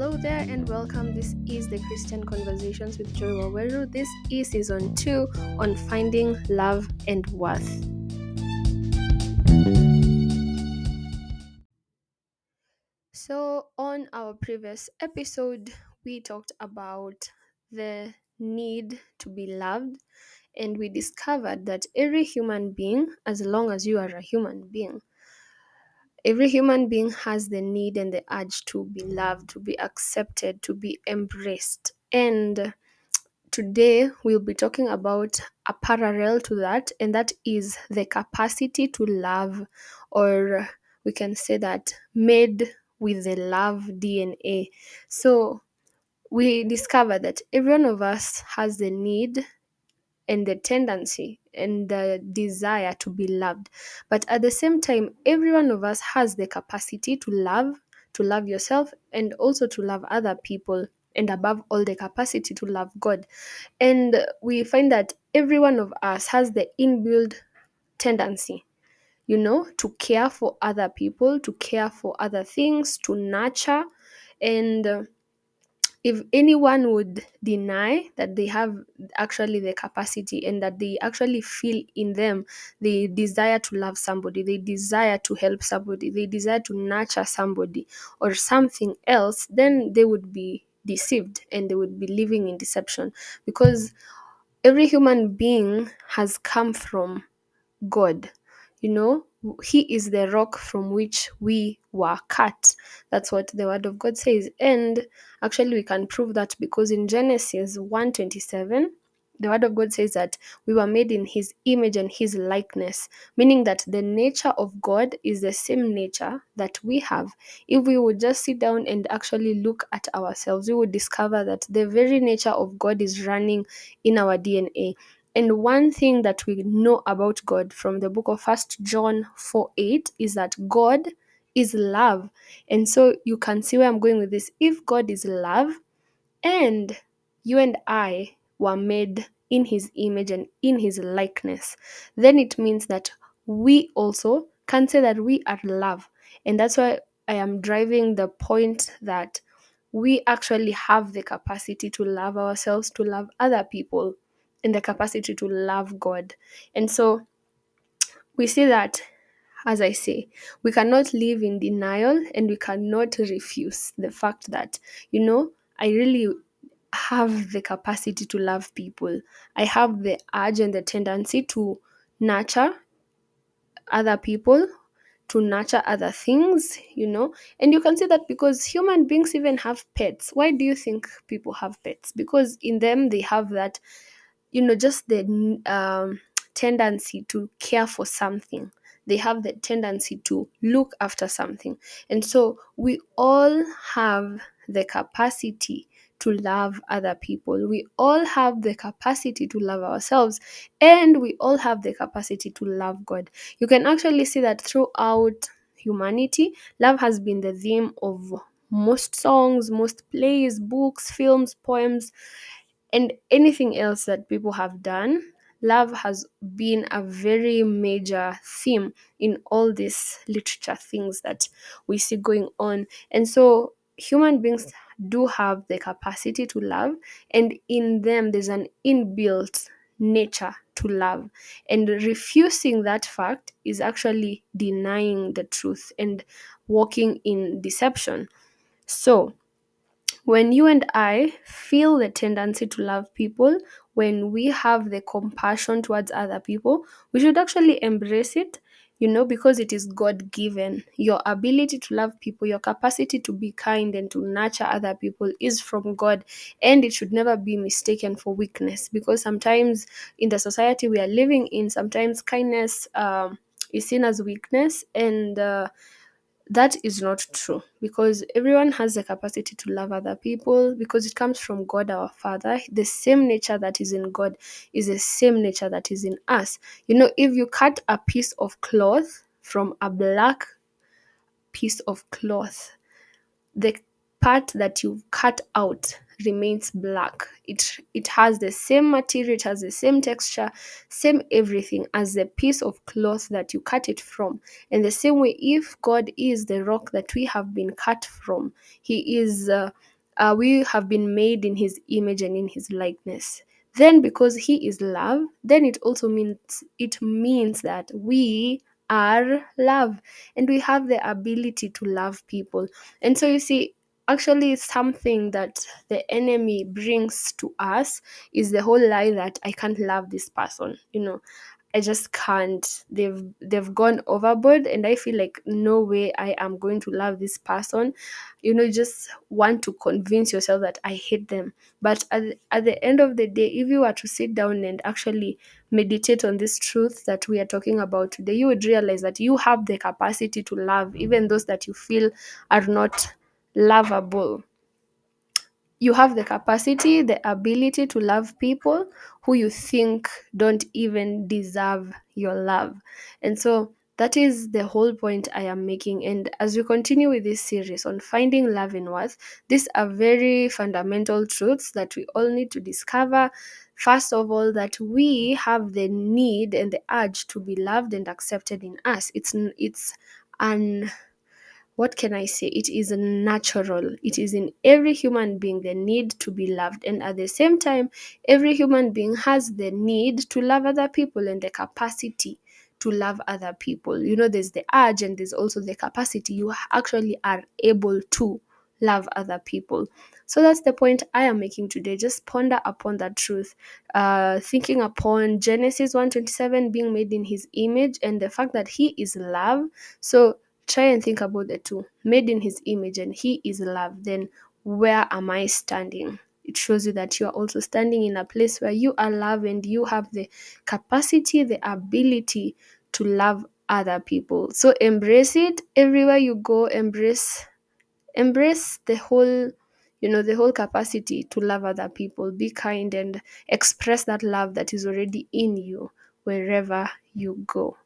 Hello there and welcome. This is the Christian Conversations with Joy Waweru. This is season 2 on finding love and worth. So, on our previous episode, we talked about the need to be loved, and we discovered that every human being, as long as you are a human being, every human being has the need and the urge to be loved, to be accepted, to be embraced. And today we'll be talking about a parallel to that, and that is the capacity to love, or we can say that made with the love DNA. So we discover that every one of us has the need and the tendency and the desire to be loved. But at the same time, every one of us has the capacity to love, to love yourself, and also to love other people, and above all, the capacity to love God. And we find that every one of us has the inbuilt tendency, you know, to care for other people, to care for other things, to nurture, and if anyone would deny that they have actually the capacity and that they actually feel in them the desire to love somebody, they desire to help somebody, they desire to nurture somebody or something else, then they would be deceived and they would be living in deception because every human being has come from God. You know, He is the rock from which we were cut. That's what the Word of God says. And actually, we can prove that because in Genesis 1:27, the Word of God says that we were made in His image and His likeness, meaning that the nature of God is the same nature that we have. If we would just sit down and actually look at ourselves, we would discover that the very nature of God is running in our DNA. And one thing that we know about God from the book of First John 4 8 is that God is love. And so you can see where I'm going with this. If God is love and you and I were made in his image and in his likeness, then it means that we also can say that we are love. And that's why I am driving the point that we actually have the capacity to love ourselves, to love other people, and the capacity to love God. And so we see that, as I say, we cannot live in denial and we cannot refuse the fact that, you know, I really have the capacity to love people. I have the urge and the tendency to nurture other people, to nurture other things, you know. And you can see that because human beings even have pets. Why do you think people have pets? Because in them they have that, you know, just the um, tendency to care for something. They have the tendency to look after something. And so we all have the capacity to love other people. We all have the capacity to love ourselves and we all have the capacity to love God. You can actually see that throughout humanity, love has been the theme of most songs, most plays, books, films, poems, and anything else that people have done. Love has been a very major theme in all these literature things that we see going on. And so human beings do have the capacity to love, and in them, there's an inbuilt nature to love. And refusing that fact is actually denying the truth and walking in deception. So, when you and I feel the tendency to love people, when we have the compassion towards other people, we should actually embrace it you know, because it is God given. Your ability to love people, your capacity to be kind and to nurture other people is from God, and it should never be mistaken for weakness because sometimes in the society we are living in, sometimes kindness um, is seen as weakness, and uh, that is not true because everyone has the capacity to love other people because it comes from God our Father. The same nature that is in God is the same nature that is in us. You know, if you cut a piece of cloth from a black piece of cloth, the part that you cut out remains black. It it has the same material, it has the same texture, same everything as the piece of cloth that you cut it from. And the same way, if God is the rock that we have been cut from, He is uh, uh, we have been made in his image and in his likeness then because he is love then it also means it means that we are love and we have the ability to love people and so you see actually something that the enemy brings to us is the whole lie that i can't love this person you know I just can't. They've they've gone overboard and I feel like no way I am going to love this person. You know, just want to convince yourself that I hate them. But at, at the end of the day, if you were to sit down and actually meditate on this truth that we are talking about today, you would realize that you have the capacity to love even those that you feel are not lovable you have the capacity, the ability to love people who you think don't even deserve your love. And so that is the whole point I am making. And as we continue with this series on finding love in worth, these are very fundamental truths that we all need to discover. First of all, that we have the need and the urge to be loved and accepted in us. It's it's an what can I say? It is natural. It is in every human being the need to be loved. And at the same time, every human being has the need to love other people and the capacity to love other people. You know, there's the urge and there's also the capacity. You actually are able to love other people. So that's the point I am making today. Just ponder upon that truth. Uh, thinking upon Genesis 127 being made in his image and the fact that he is love. So try and think about the two. Made in his image and he is love. Then where am i standing? It shows you that you are also standing in a place where you are love and you have the capacity the ability to love other people. So embrace it everywhere you go. Embrace embrace the whole you know the whole capacity to love other people. Be kind and express that love that is already in you wherever you go